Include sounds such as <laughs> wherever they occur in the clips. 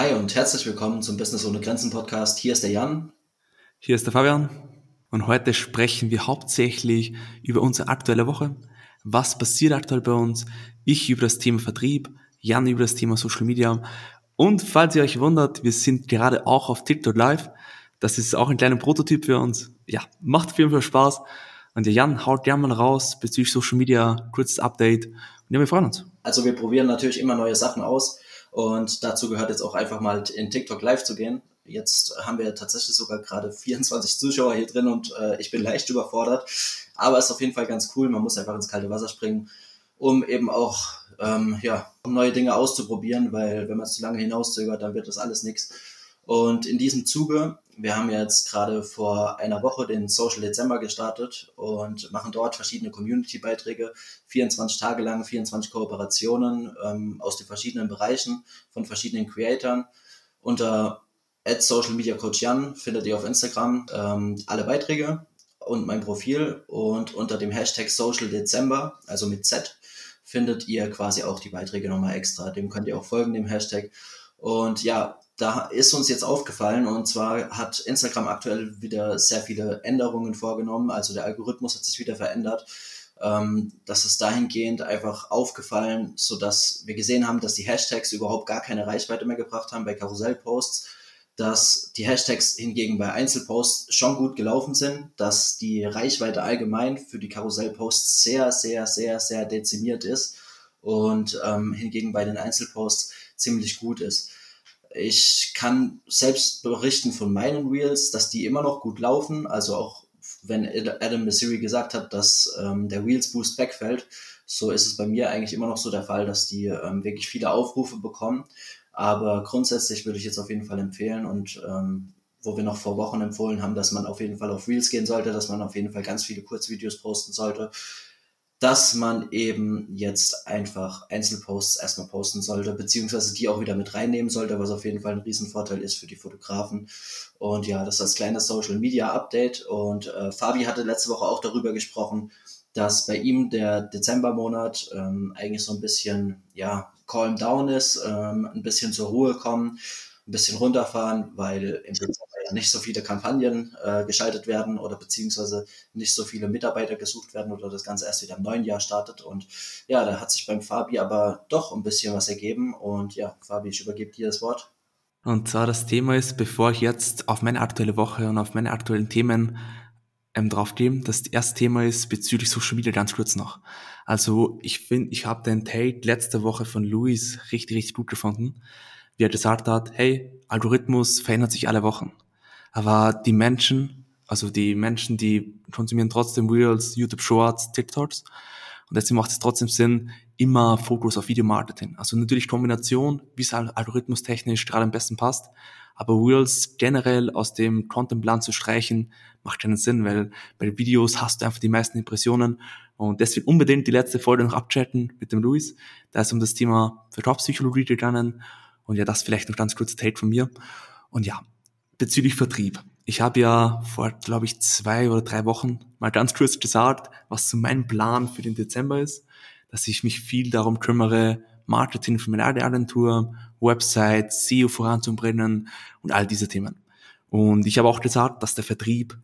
Hi und herzlich willkommen zum Business ohne Grenzen Podcast. Hier ist der Jan. Hier ist der Fabian. Und heute sprechen wir hauptsächlich über unsere aktuelle Woche. Was passiert aktuell bei uns? Ich über das Thema Vertrieb, Jan über das Thema Social Media. Und falls ihr euch wundert, wir sind gerade auch auf TikTok live. Das ist auch ein kleiner Prototyp für uns. Ja, macht auf jeden Fall Spaß. Und der Jan haut gerne mal raus bezüglich Social Media, kurzes Update. Und ja, wir freuen uns. Also wir probieren natürlich immer neue Sachen aus. Und dazu gehört jetzt auch einfach mal in TikTok live zu gehen. Jetzt haben wir tatsächlich sogar gerade <laughs> 24 Zuschauer hier drin und äh, ich bin leicht überfordert. Aber es ist auf jeden Fall ganz cool. Man muss einfach ins kalte Wasser springen, um eben auch ähm, ja, um neue Dinge auszuprobieren, weil wenn man es zu lange hinauszögert, dann wird das alles nichts. Und in diesem Zuge, wir haben jetzt gerade vor einer Woche den Social Dezember gestartet und machen dort verschiedene Community-Beiträge, 24 Tage lang, 24 Kooperationen ähm, aus den verschiedenen Bereichen von verschiedenen Creatoren. Unter at Social Media Coach Jan findet ihr auf Instagram ähm, alle Beiträge und mein Profil und unter dem Hashtag Social Dezember, also mit Z, findet ihr quasi auch die Beiträge nochmal extra. Dem könnt ihr auch folgen, dem Hashtag. Und ja, da ist uns jetzt aufgefallen und zwar hat Instagram aktuell wieder sehr viele Änderungen vorgenommen. Also der Algorithmus hat sich wieder verändert. Ähm, das ist dahingehend einfach aufgefallen, so dass wir gesehen haben, dass die Hashtags überhaupt gar keine Reichweite mehr gebracht haben bei Karussellposts dass die Hashtags hingegen bei Einzelposts schon gut gelaufen sind, dass die Reichweite allgemein für die Karussellposts sehr, sehr, sehr, sehr dezimiert ist und ähm, hingegen bei den Einzelposts ziemlich gut ist. Ich kann selbst berichten von meinen Reels, dass die immer noch gut laufen, also auch wenn Adam Missouri gesagt hat, dass ähm, der Wheels Boost wegfällt, so ist es bei mir eigentlich immer noch so der Fall, dass die ähm, wirklich viele Aufrufe bekommen. Aber grundsätzlich würde ich jetzt auf jeden Fall empfehlen und ähm, wo wir noch vor Wochen empfohlen haben, dass man auf jeden Fall auf Reels gehen sollte, dass man auf jeden Fall ganz viele Kurzvideos posten sollte, dass man eben jetzt einfach Einzelposts erstmal posten sollte, beziehungsweise die auch wieder mit reinnehmen sollte, was auf jeden Fall ein Riesenvorteil ist für die Fotografen. Und ja, das ist das kleine Social Media Update. Und äh, Fabi hatte letzte Woche auch darüber gesprochen, dass bei ihm der Dezembermonat ähm, eigentlich so ein bisschen, ja, calm down ist, ähm, ein bisschen zur Ruhe kommen, ein bisschen runterfahren, weil im Dezember nicht so viele Kampagnen äh, geschaltet werden oder beziehungsweise nicht so viele Mitarbeiter gesucht werden oder das Ganze erst wieder im neuen Jahr startet. Und ja, da hat sich beim Fabi aber doch ein bisschen was ergeben. Und ja, Fabi, ich übergebe dir das Wort. Und zwar das Thema ist, bevor ich jetzt auf meine aktuelle Woche und auf meine aktuellen Themen ähm, draufgeben. Das erste Thema ist bezüglich Social Media ganz kurz noch. Also ich finde, ich habe den Take letzte Woche von Luis richtig, richtig gut gefunden, wie er gesagt hat, hey, Algorithmus verändert sich alle Wochen. Aber die Menschen, also die Menschen, die konsumieren trotzdem Reels, YouTube Shorts, TikToks. Und deswegen macht es trotzdem Sinn, immer Fokus auf Videomarketing. Also natürlich Kombination, wie es algorithmustechnisch gerade am besten passt. Aber Reels generell aus dem Contentplan zu streichen, macht keinen Sinn, weil bei Videos hast du einfach die meisten Impressionen und deswegen unbedingt die letzte Folge noch abchatten mit dem Luis. Da ist um das Thema Verkaufspsychologie gegangen und ja, das vielleicht noch ganz kurz Take von mir. Und ja, bezüglich Vertrieb. Ich habe ja vor, glaube ich, zwei oder drei Wochen mal ganz kurz gesagt, was so mein Plan für den Dezember ist, dass ich mich viel darum kümmere, Marketing für meine Agentur, Website, SEO voranzubringen und all diese Themen. Und ich habe auch gesagt, dass der Vertrieb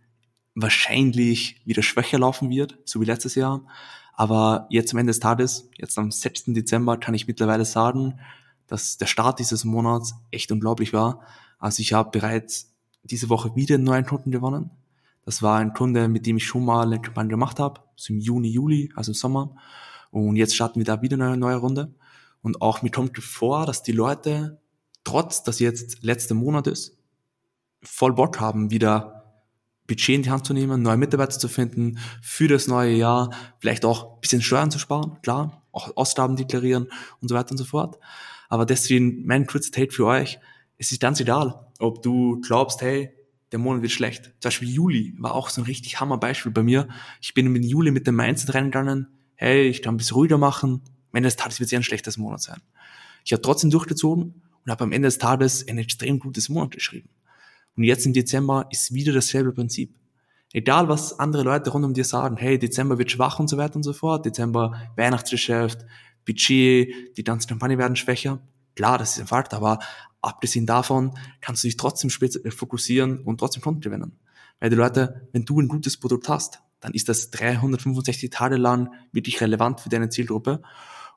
wahrscheinlich wieder schwächer laufen wird, so wie letztes Jahr. Aber jetzt am Ende des Tages, jetzt am 6. Dezember, kann ich mittlerweile sagen, dass der Start dieses Monats echt unglaublich war. Also ich habe bereits diese Woche wieder einen neuen Kunden gewonnen. Das war ein Kunde, mit dem ich schon mal eine Kampagne gemacht habe, so im Juni, Juli, also im Sommer. Und jetzt starten wir da wieder eine neue Runde. Und auch mir kommt vor, dass die Leute, trotz dass jetzt letzter Monat ist, voll Bock haben, wieder Budget in die Hand zu nehmen, neue Mitarbeiter zu finden, für das neue Jahr, vielleicht auch bisschen Steuern zu sparen, klar, auch Ausgaben deklarieren und so weiter und so fort. Aber deswegen mein kurzes Take für euch, es ist ganz egal, ob du glaubst, hey, der Monat wird schlecht. Zum Beispiel Juli war auch so ein richtig Hammerbeispiel bei mir. Ich bin im Juli mit dem Mindset reingegangen, hey, ich kann ein bisschen ruhiger machen, am Ende des Tages wird es ja ein schlechtes Monat sein. Ich habe trotzdem durchgezogen und habe am Ende des Tages ein extrem gutes Monat geschrieben. Und jetzt im Dezember ist wieder dasselbe Prinzip. Egal, was andere Leute rund um dir sagen, hey, Dezember wird schwach und so weiter und so fort, Dezember Weihnachtsgeschäft, Budget, die ganzen Kampagnen werden schwächer. Klar, das ist ein Fakt, aber abgesehen davon kannst du dich trotzdem äh, fokussieren und trotzdem Kunden gewinnen. Weil die Leute, wenn du ein gutes Produkt hast, dann ist das 365 Tage lang wirklich relevant für deine Zielgruppe.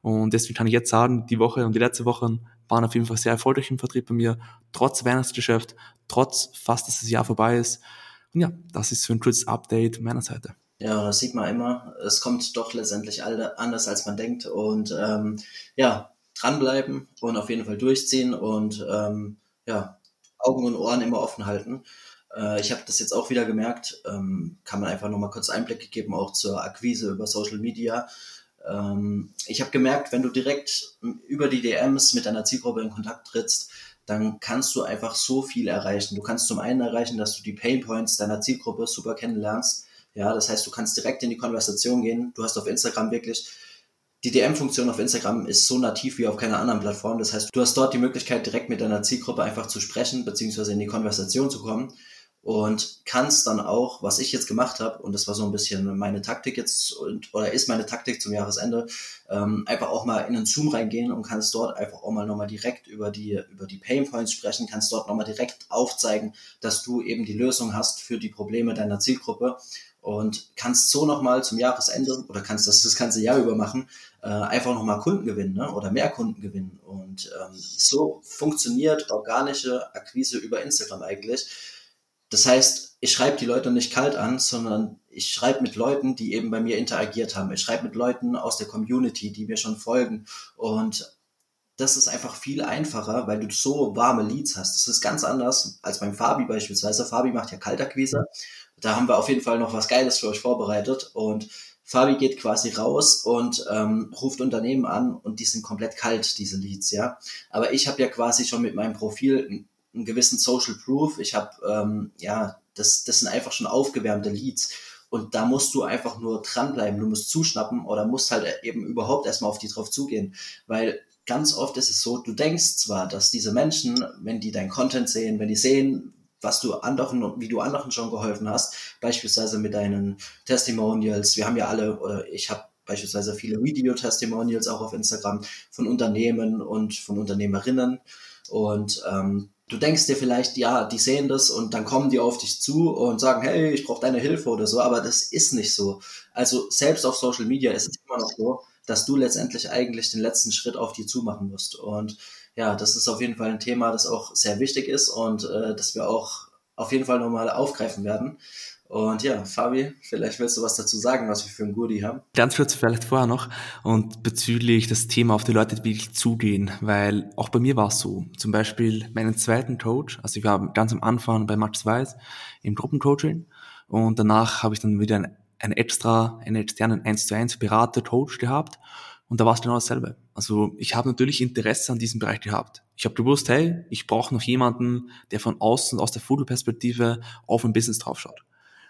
Und deswegen kann ich jetzt sagen, die Woche und die letzte Woche waren auf jeden Fall sehr erfolgreich im Vertrieb bei mir, trotz Weihnachtsgeschäft, trotz fast, dass das Jahr vorbei ist. Und ja, das ist so ein kurzes Update meiner Seite. Ja, das sieht man immer. Es kommt doch letztendlich anders, als man denkt. Und ähm, ja, dranbleiben und auf jeden Fall durchziehen und ähm, ja, Augen und Ohren immer offen halten. Äh, ich habe das jetzt auch wieder gemerkt, ähm, kann man einfach nochmal kurz Einblick geben, auch zur Akquise über Social Media. Ähm, ich habe gemerkt, wenn du direkt über die DMs mit deiner Zielgruppe in Kontakt trittst, dann kannst du einfach so viel erreichen. Du kannst zum einen erreichen, dass du die Pain Points deiner Zielgruppe super kennenlernst. Ja, das heißt, du kannst direkt in die Konversation gehen. Du hast auf Instagram wirklich die DM-Funktion auf Instagram ist so nativ wie auf keiner anderen Plattform. Das heißt, du hast dort die Möglichkeit, direkt mit deiner Zielgruppe einfach zu sprechen, beziehungsweise in die Konversation zu kommen und kannst dann auch, was ich jetzt gemacht habe, und das war so ein bisschen meine Taktik jetzt und, oder ist meine Taktik zum Jahresende, ähm, einfach auch mal in den Zoom reingehen und kannst dort einfach auch mal nochmal direkt über die, über die Pain Points sprechen, kannst dort nochmal direkt aufzeigen, dass du eben die Lösung hast für die Probleme deiner Zielgruppe und kannst so nochmal zum Jahresende oder kannst das das ganze Jahr über machen, äh, einfach nochmal Kunden gewinnen ne? oder mehr Kunden gewinnen. Und ähm, so funktioniert organische Akquise über Instagram eigentlich. Das heißt, ich schreibe die Leute nicht kalt an, sondern ich schreibe mit Leuten, die eben bei mir interagiert haben. Ich schreibe mit Leuten aus der Community, die mir schon folgen. Und das ist einfach viel einfacher, weil du so warme Leads hast. Das ist ganz anders als beim Fabi beispielsweise. Fabi macht ja Kaltakquise. Da haben wir auf jeden Fall noch was Geiles für euch vorbereitet. Und Fabi geht quasi raus und ähm, ruft Unternehmen an und die sind komplett kalt, diese Leads, ja. Aber ich habe ja quasi schon mit meinem Profil einen, gewissen Social Proof. Ich habe, ähm, ja, das, das sind einfach schon aufgewärmte Leads. Und da musst du einfach nur dranbleiben. Du musst zuschnappen oder musst halt eben überhaupt erstmal auf die drauf zugehen. Weil ganz oft ist es so, du denkst zwar, dass diese Menschen, wenn die dein Content sehen, wenn die sehen, was du anderen, wie du anderen schon geholfen hast, beispielsweise mit deinen Testimonials. Wir haben ja alle, oder ich habe beispielsweise viele Video-Testimonials auch auf Instagram von Unternehmen und von Unternehmerinnen. Und ähm, du denkst dir vielleicht, ja, die sehen das und dann kommen die auf dich zu und sagen, hey, ich brauche deine Hilfe oder so, aber das ist nicht so. Also selbst auf Social Media ist es immer noch so, dass du letztendlich eigentlich den letzten Schritt auf die zumachen musst. Und ja, das ist auf jeden Fall ein Thema, das auch sehr wichtig ist und äh, das wir auch auf jeden Fall nochmal aufgreifen werden. Und ja, Fabi, vielleicht willst du was dazu sagen, was wir für ein Goodie haben. Ganz kurz vielleicht vorher noch und bezüglich das Thema auf die Leute wirklich zugehen, weil auch bei mir war es so. Zum Beispiel meinen zweiten Coach, also ich war ganz am Anfang bei Max Weiß im Gruppencoaching und danach habe ich dann wieder ein, ein extra, einen externen 1 zu 1 Berater Coach gehabt und da war es genau dasselbe. Also ich habe natürlich Interesse an diesem Bereich gehabt. Ich habe gewusst, hey, ich brauche noch jemanden, der von außen, aus der Fotoperspektive auf ein Business draufschaut.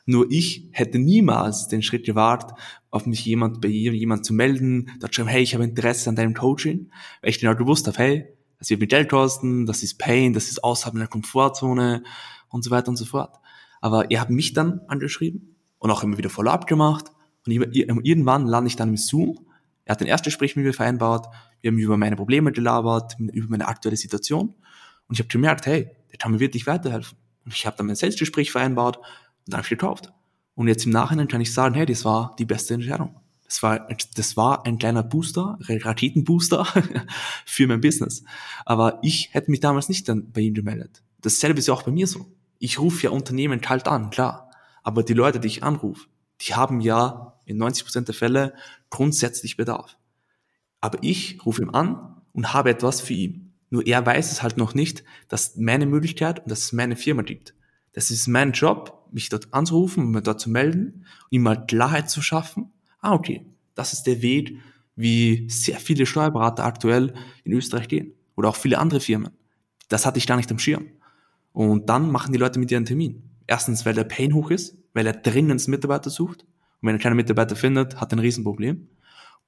Nur ich hätte niemals den Schritt gewagt, auf mich jemand bei jemand zu melden, da schreiben, hey, ich habe Interesse an deinem Coaching, weil ich genau gewusst habe, hey, das wird mir Geld kosten, das ist Pain, das ist außerhalb meiner Komfortzone und so weiter und so fort. Aber ihr habt mich dann angeschrieben und auch immer wieder Follow-up gemacht und irgendwann lande ich dann im Zoom er hat ein Erstgespräch mit mir vereinbart, wir haben über meine Probleme gelabert, über meine aktuelle Situation und ich habe gemerkt, hey, der kann mir wirklich weiterhelfen. Und ich habe dann mein Selbstgespräch vereinbart und dann habe ich gekauft. Und jetzt im Nachhinein kann ich sagen, hey, das war die beste Entscheidung. Das war, das war ein kleiner Booster, Raketenbooster <laughs> für mein Business. Aber ich hätte mich damals nicht dann bei ihm gemeldet. Dasselbe ist ja auch bei mir so. Ich rufe ja Unternehmen kalt an, klar. Aber die Leute, die ich anrufe, die haben ja in 90 Prozent der Fälle grundsätzlich Bedarf. Aber ich rufe ihm an und habe etwas für ihn. Nur er weiß es halt noch nicht, dass meine Möglichkeit und dass es meine Firma gibt. Das ist mein Job, mich dort anzurufen und mich dort zu melden und ihm mal Klarheit zu schaffen. Ah, okay, das ist der Weg, wie sehr viele Steuerberater aktuell in Österreich gehen. Oder auch viele andere Firmen. Das hatte ich gar nicht am Schirm. Und dann machen die Leute mit dir einen Termin. Erstens, weil der Pain hoch ist, weil er dringend Mitarbeiter sucht. Und wenn er keine Mitarbeiter findet, hat er ein Riesenproblem.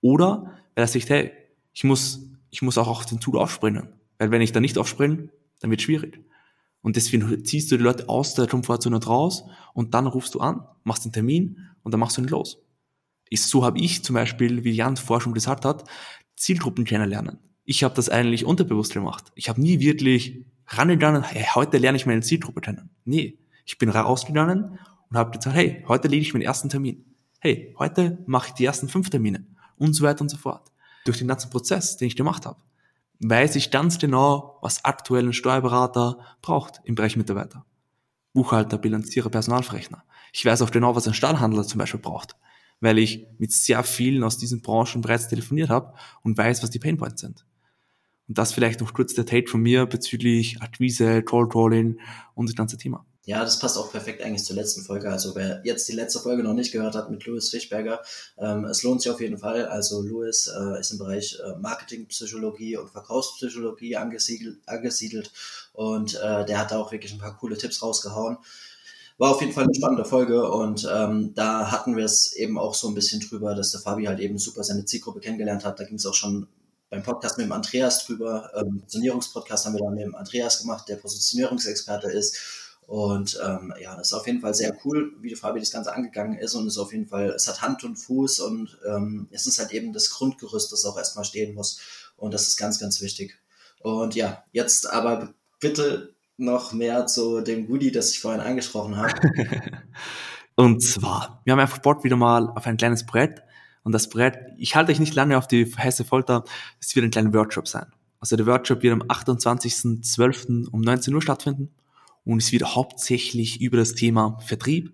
Oder weil er sagt, hey, ich muss, ich muss auch auf den Tool aufspringen. Weil wenn ich da nicht aufspringe, dann wird schwierig. Und deswegen ziehst du die Leute aus der Komfortzone raus und dann rufst du an, machst einen Termin und dann machst du ihn los. Ist, so habe ich zum Beispiel, wie Jan vorher schon gesagt hat, Zielgruppen kennenlernen. ich habe das eigentlich unterbewusst gemacht. Ich habe nie wirklich rangegangen, hey, heute lerne ich meine Zielgruppe kennen. Nee, ich bin rausgegangen und habe gesagt, hey, heute lege ich meinen ersten Termin. Hey, heute mache ich die ersten fünf Termine und so weiter und so fort. Durch den ganzen Prozess, den ich gemacht habe, weiß ich ganz genau, was aktuell ein Steuerberater braucht im Bereich Mitarbeiter. Buchhalter, Bilanzierer, Personalverrechner. Ich weiß auch genau, was ein Stahlhandler zum Beispiel braucht, weil ich mit sehr vielen aus diesen Branchen bereits telefoniert habe und weiß, was die Painpoints sind. Und das vielleicht noch kurz der Take von mir bezüglich Akquise, Cold Calling und das ganze Thema. Ja, das passt auch perfekt eigentlich zur letzten Folge. Also wer jetzt die letzte Folge noch nicht gehört hat mit Louis Fischberger, ähm, es lohnt sich auf jeden Fall. Also Louis äh, ist im Bereich äh, Marketingpsychologie und Verkaufspsychologie angesiedelt, angesiedelt und äh, der hat da auch wirklich ein paar coole Tipps rausgehauen. War auf jeden Fall eine spannende Folge und ähm, da hatten wir es eben auch so ein bisschen drüber, dass der Fabi halt eben super seine Zielgruppe kennengelernt hat. Da ging es auch schon beim Podcast mit dem Andreas drüber. Ähm, Positionierungspodcast haben wir dann mit dem Andreas gemacht, der Positionierungsexperte ist und ähm, ja, das ist auf jeden Fall sehr cool, wie die Fabi das Ganze angegangen ist und es ist auf jeden Fall, es hat Hand und Fuß und ähm, es ist halt eben das Grundgerüst, das auch erstmal stehen muss. Und das ist ganz, ganz wichtig. Und ja, jetzt aber bitte noch mehr zu dem Goodie, das ich vorhin angesprochen habe. <laughs> und zwar, wir haben einfach Bock wieder mal auf ein kleines Brett. Und das Brett, ich halte euch nicht lange auf die heiße Folter, es wird ein kleiner Workshop sein. Also der Workshop wird am 28.12. um 19 Uhr stattfinden und es wird hauptsächlich über das Thema Vertrieb,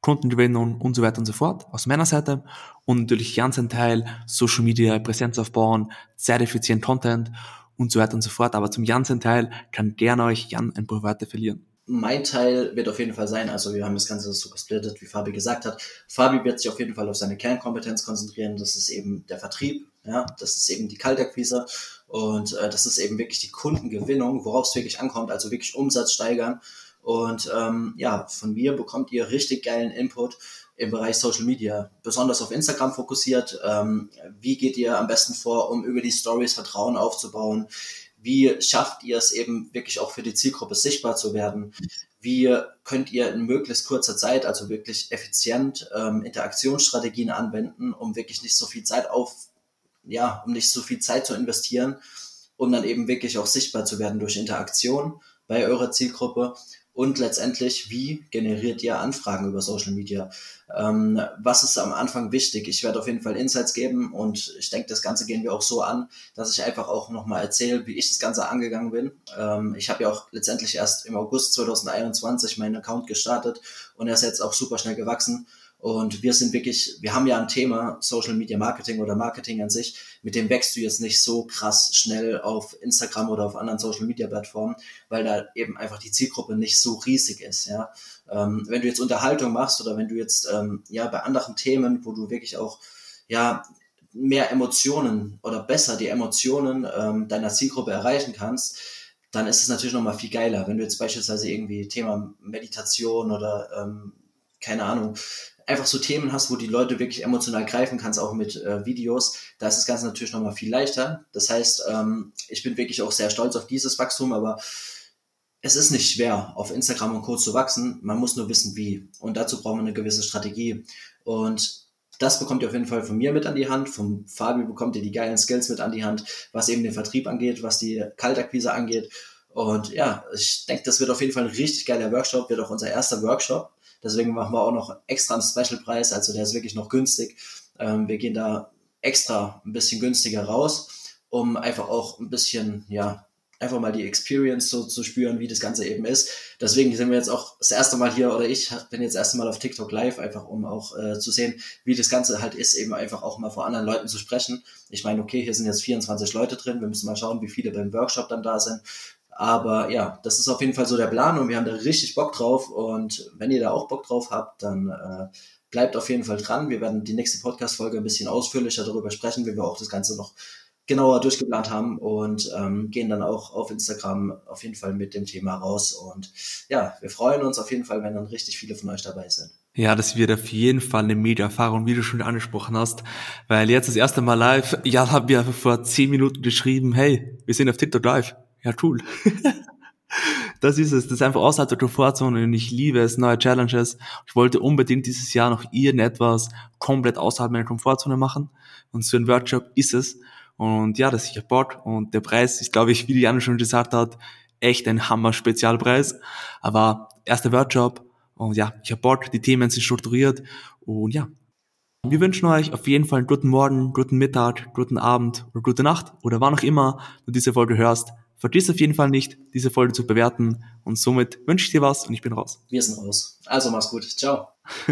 Kundengewinnung und so weiter und so fort aus meiner Seite und natürlich ganz ein Teil Social Media, Präsenz aufbauen, zertifizieren Content und so weiter und so fort. Aber zum ganzen Teil kann gerne euch Jan ein paar Worte verlieren. Mein Teil wird auf jeden Fall sein, also wir haben das Ganze so gesplittet, wie Fabi gesagt hat. Fabi wird sich auf jeden Fall auf seine Kernkompetenz konzentrieren. Das ist eben der Vertrieb, ja, das ist eben die Kaltakquise und äh, das ist eben wirklich die Kundengewinnung, worauf es wirklich ankommt, also wirklich Umsatz steigern. Und ähm, ja, von mir bekommt ihr richtig geilen Input im Bereich Social Media, besonders auf Instagram fokussiert. Ähm, wie geht ihr am besten vor, um über die Stories Vertrauen aufzubauen? Wie schafft ihr es eben wirklich auch für die Zielgruppe sichtbar zu werden? Wie könnt ihr in möglichst kurzer Zeit, also wirklich effizient, ähm, Interaktionsstrategien anwenden, um wirklich nicht so viel Zeit auf ja, um nicht so viel Zeit zu investieren, um dann eben wirklich auch sichtbar zu werden durch Interaktion bei eurer Zielgruppe und letztendlich, wie generiert ihr Anfragen über Social Media? Ähm, was ist am Anfang wichtig? Ich werde auf jeden Fall Insights geben und ich denke, das Ganze gehen wir auch so an, dass ich einfach auch nochmal erzähle, wie ich das Ganze angegangen bin. Ähm, ich habe ja auch letztendlich erst im August 2021 meinen Account gestartet und er ist jetzt auch super schnell gewachsen. Und wir sind wirklich, wir haben ja ein Thema, Social Media Marketing oder Marketing an sich, mit dem wächst du jetzt nicht so krass schnell auf Instagram oder auf anderen Social Media Plattformen, weil da eben einfach die Zielgruppe nicht so riesig ist, ja. Ähm, wenn du jetzt Unterhaltung machst oder wenn du jetzt, ähm, ja, bei anderen Themen, wo du wirklich auch, ja, mehr Emotionen oder besser die Emotionen ähm, deiner Zielgruppe erreichen kannst, dann ist es natürlich nochmal viel geiler. Wenn du jetzt beispielsweise irgendwie Thema Meditation oder ähm, keine Ahnung, einfach so Themen hast, wo die Leute wirklich emotional greifen kannst, auch mit äh, Videos, da ist das Ganze natürlich nochmal viel leichter. Das heißt, ähm, ich bin wirklich auch sehr stolz auf dieses Wachstum, aber es ist nicht schwer, auf Instagram und Co. zu wachsen. Man muss nur wissen, wie. Und dazu braucht man eine gewisse Strategie. Und das bekommt ihr auf jeden Fall von mir mit an die Hand. Vom Fabi bekommt ihr die geilen Skills mit an die Hand, was eben den Vertrieb angeht, was die Kaltakquise angeht. Und ja, ich denke, das wird auf jeden Fall ein richtig geiler Workshop, wird auch unser erster Workshop. Deswegen machen wir auch noch extra einen Special-Preis, also der ist wirklich noch günstig. Ähm, wir gehen da extra ein bisschen günstiger raus, um einfach auch ein bisschen, ja, einfach mal die Experience so zu spüren, wie das Ganze eben ist. Deswegen sind wir jetzt auch das erste Mal hier oder ich bin jetzt das erste Mal auf TikTok live, einfach um auch äh, zu sehen, wie das Ganze halt ist, eben einfach auch mal vor anderen Leuten zu sprechen. Ich meine, okay, hier sind jetzt 24 Leute drin, wir müssen mal schauen, wie viele beim Workshop dann da sind. Aber ja, das ist auf jeden Fall so der Plan und wir haben da richtig Bock drauf. Und wenn ihr da auch Bock drauf habt, dann äh, bleibt auf jeden Fall dran. Wir werden die nächste Podcast-Folge ein bisschen ausführlicher darüber sprechen, wie wir auch das Ganze noch genauer durchgeplant haben und ähm, gehen dann auch auf Instagram auf jeden Fall mit dem Thema raus. Und ja, wir freuen uns auf jeden Fall, wenn dann richtig viele von euch dabei sind. Ja, das wird auf jeden Fall eine Mega-Erfahrung, wie du schon angesprochen hast. Weil jetzt das erste Mal live, ja, haben wir vor zehn Minuten geschrieben, hey, wir sind auf TikTok live ja cool. das ist es. Das ist einfach außerhalb der Komfortzone und ich liebe es, neue Challenges. Ich wollte unbedingt dieses Jahr noch irgendetwas komplett außerhalb meiner Komfortzone machen und so ein Workshop ist es. Und ja, das ich Bord und der Preis ist, glaube ich, wie die Janne schon gesagt hat, echt ein Hammer-Spezialpreis. Aber erster Workshop und ja, ich habe Bock, die Themen sind strukturiert und ja. Wir wünschen euch auf jeden Fall einen guten Morgen, guten Mittag, guten Abend oder gute Nacht oder wann auch immer du diese Folge hörst. Vergiss auf jeden Fall nicht, diese Folge zu bewerten und somit wünsche ich dir was und ich bin raus. Wir sind raus. Also mach's gut. Ciao. <laughs>